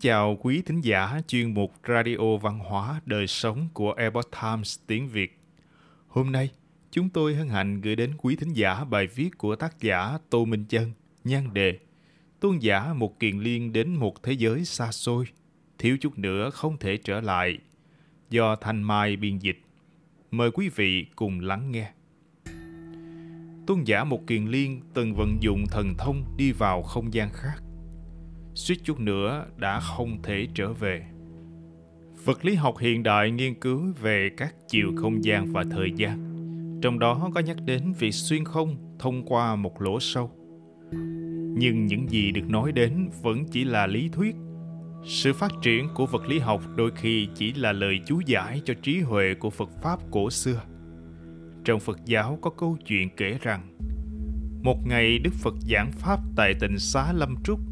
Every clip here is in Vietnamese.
chào quý thính giả chuyên mục Radio Văn hóa Đời Sống của Epoch Times tiếng Việt. Hôm nay, chúng tôi hân hạnh gửi đến quý thính giả bài viết của tác giả Tô Minh Chân, nhan đề Tôn giả một kiền liên đến một thế giới xa xôi, thiếu chút nữa không thể trở lại, do Thanh Mai biên dịch. Mời quý vị cùng lắng nghe. Tôn giả một kiền liên từng vận dụng thần thông đi vào không gian khác suýt chút nữa đã không thể trở về. Vật lý học hiện đại nghiên cứu về các chiều không gian và thời gian, trong đó có nhắc đến việc xuyên không thông qua một lỗ sâu. Nhưng những gì được nói đến vẫn chỉ là lý thuyết. Sự phát triển của vật lý học đôi khi chỉ là lời chú giải cho trí huệ của Phật Pháp cổ xưa. Trong Phật giáo có câu chuyện kể rằng, một ngày Đức Phật giảng Pháp tại tỉnh xá Lâm Trúc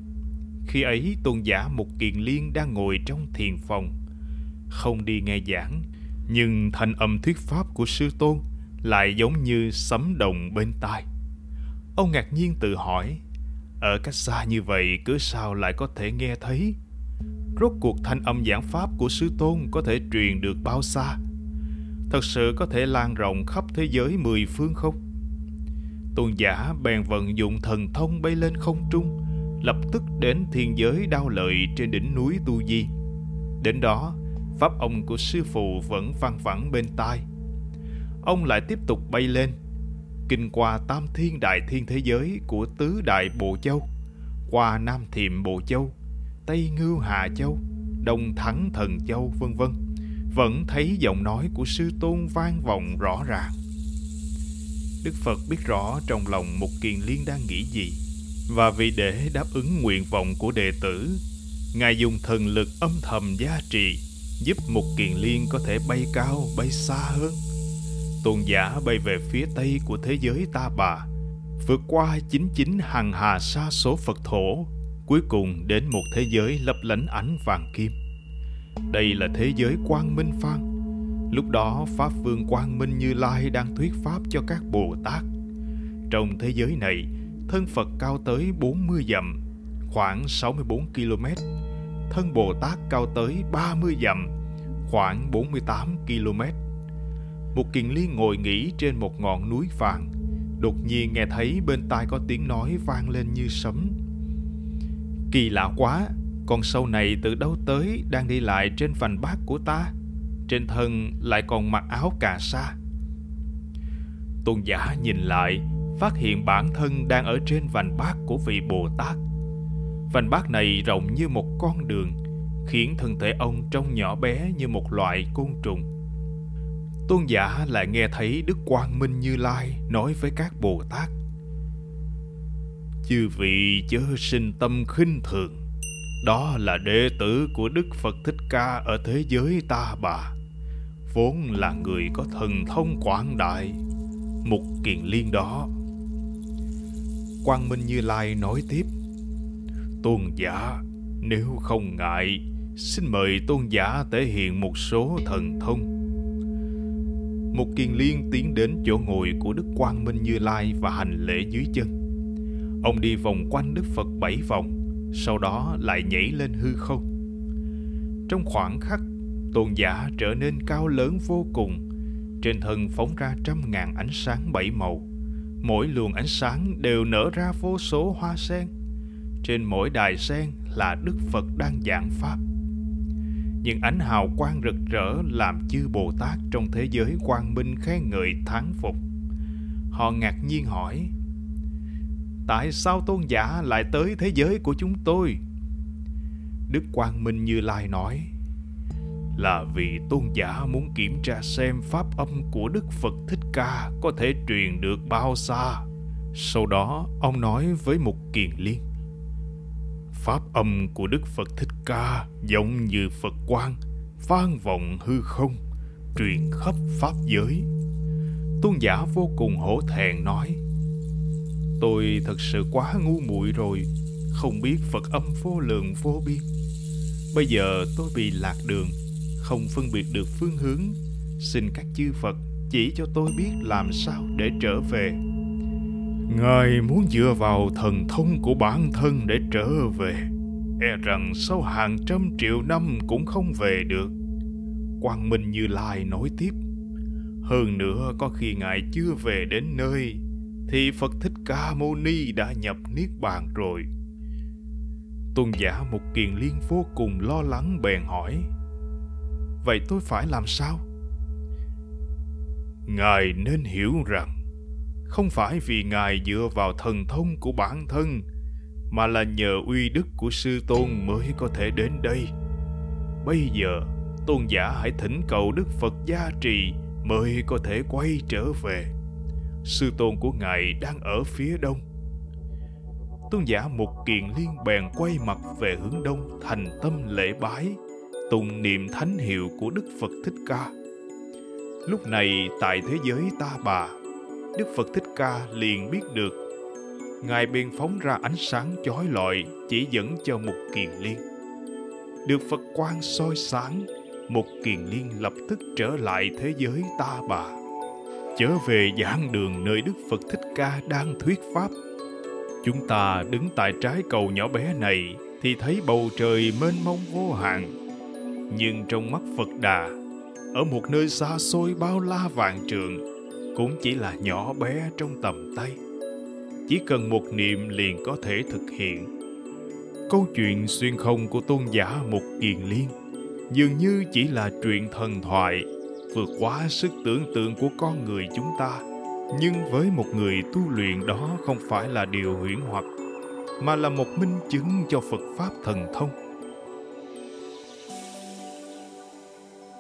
khi ấy tôn giả Mục Kiền Liên đang ngồi trong thiền phòng, không đi nghe giảng, nhưng thanh âm thuyết pháp của sư tôn lại giống như sấm đồng bên tai. Ông ngạc nhiên tự hỏi, ở cách xa như vậy cứ sao lại có thể nghe thấy? Rốt cuộc thanh âm giảng pháp của sư tôn có thể truyền được bao xa? Thật sự có thể lan rộng khắp thế giới mười phương không? Tôn giả bèn vận dụng thần thông bay lên không trung, lập tức đến thiên giới đau lợi trên đỉnh núi Tu Di. Đến đó, pháp ông của sư phụ vẫn văng vẳng bên tai. Ông lại tiếp tục bay lên, kinh qua tam thiên đại thiên thế giới của tứ đại Bộ Châu, qua Nam Thiệm Bộ Châu, Tây Ngưu Hà Châu, Đông Thắng Thần Châu, vân vân, vẫn thấy giọng nói của sư tôn vang vọng rõ ràng. Đức Phật biết rõ trong lòng một kiền liên đang nghĩ gì và vì để đáp ứng nguyện vọng của đệ tử, Ngài dùng thần lực âm thầm gia trì, giúp một kiền liên có thể bay cao, bay xa hơn. Tôn giả bay về phía tây của thế giới ta bà, vượt qua chính chính hàng hà sa số Phật thổ, cuối cùng đến một thế giới lấp lánh ánh vàng kim. Đây là thế giới quang minh phan. Lúc đó Pháp Vương Quang Minh Như Lai đang thuyết Pháp cho các Bồ Tát. Trong thế giới này, thân Phật cao tới 40 dặm, khoảng 64 km. Thân Bồ Tát cao tới 30 dặm, khoảng 48 km. Một kiền liên ngồi nghỉ trên một ngọn núi vàng, đột nhiên nghe thấy bên tai có tiếng nói vang lên như sấm. Kỳ lạ quá, con sâu này từ đâu tới đang đi lại trên vành bát của ta, trên thân lại còn mặc áo cà sa. Tôn giả nhìn lại, phát hiện bản thân đang ở trên vành bát của vị Bồ Tát. Vành bát này rộng như một con đường, khiến thân thể ông trông nhỏ bé như một loại côn trùng. Tôn giả lại nghe thấy Đức Quang Minh Như Lai nói với các Bồ Tát. Chư vị chớ sinh tâm khinh thường, đó là đệ tử của Đức Phật Thích Ca ở thế giới ta bà, vốn là người có thần thông quảng đại, một kiền liên đó Quang Minh Như Lai nói tiếp. Tôn giả, Nếu không ngại, Xin mời tôn giả thể hiện một số thần thông. Một kiền liên tiến đến chỗ ngồi của Đức Quang Minh Như Lai và hành lễ dưới chân. Ông đi vòng quanh Đức Phật bảy vòng, Sau đó lại nhảy lên hư không. Trong khoảng khắc, Tôn giả trở nên cao lớn vô cùng, Trên thân phóng ra trăm ngàn ánh sáng bảy màu mỗi luồng ánh sáng đều nở ra vô số hoa sen. Trên mỗi đài sen là đức phật đang giảng pháp. Những ánh hào quang rực rỡ làm chư bồ tát trong thế giới quang minh khen ngợi thán phục. Họ ngạc nhiên hỏi, tại sao tôn giả lại tới thế giới của chúng tôi? Đức quang minh như lai nói là vì tôn giả muốn kiểm tra xem pháp âm của Đức Phật Thích Ca có thể truyền được bao xa. Sau đó, ông nói với một kiền liên. Pháp âm của Đức Phật Thích Ca giống như Phật quang, vang vọng hư không, truyền khắp Pháp giới. Tôn giả vô cùng hổ thẹn nói, Tôi thật sự quá ngu muội rồi, không biết Phật âm vô lượng vô biên. Bây giờ tôi bị lạc đường, không phân biệt được phương hướng xin các chư phật chỉ cho tôi biết làm sao để trở về ngài muốn dựa vào thần thông của bản thân để trở về e rằng sau hàng trăm triệu năm cũng không về được. Quang Minh Như Lai nói tiếp. Hơn nữa có khi Ngài chưa về đến nơi, thì Phật Thích Ca Mâu Ni đã nhập Niết Bàn rồi. Tôn giả một Kiền Liên vô cùng lo lắng bèn hỏi. Vậy tôi phải làm sao? Ngài nên hiểu rằng, không phải vì Ngài dựa vào thần thông của bản thân, mà là nhờ uy đức của sư tôn mới có thể đến đây. Bây giờ, tôn giả hãy thỉnh cầu Đức Phật gia trì mới có thể quay trở về. Sư tôn của Ngài đang ở phía đông. Tôn giả Mục Kiền Liên bèn quay mặt về hướng đông thành tâm lễ bái, tụng niệm thánh hiệu của Đức Phật Thích Ca. Lúc này tại thế giới ta bà, Đức Phật Thích Ca liền biết được Ngài bèn phóng ra ánh sáng chói lọi chỉ dẫn cho một Kiền Liên. Được Phật quang soi sáng, một Kiền Liên lập tức trở lại thế giới ta bà. Trở về giảng đường nơi Đức Phật Thích Ca đang thuyết pháp. Chúng ta đứng tại trái cầu nhỏ bé này thì thấy bầu trời mênh mông vô hạn. Nhưng trong mắt Phật Đà, ở một nơi xa xôi bao la vạn trường, cũng chỉ là nhỏ bé trong tầm tay. Chỉ cần một niệm liền có thể thực hiện. Câu chuyện xuyên không của tôn giả một kiền liên dường như chỉ là chuyện thần thoại vượt quá sức tưởng tượng của con người chúng ta. Nhưng với một người tu luyện đó không phải là điều huyễn hoặc mà là một minh chứng cho phật pháp thần thông.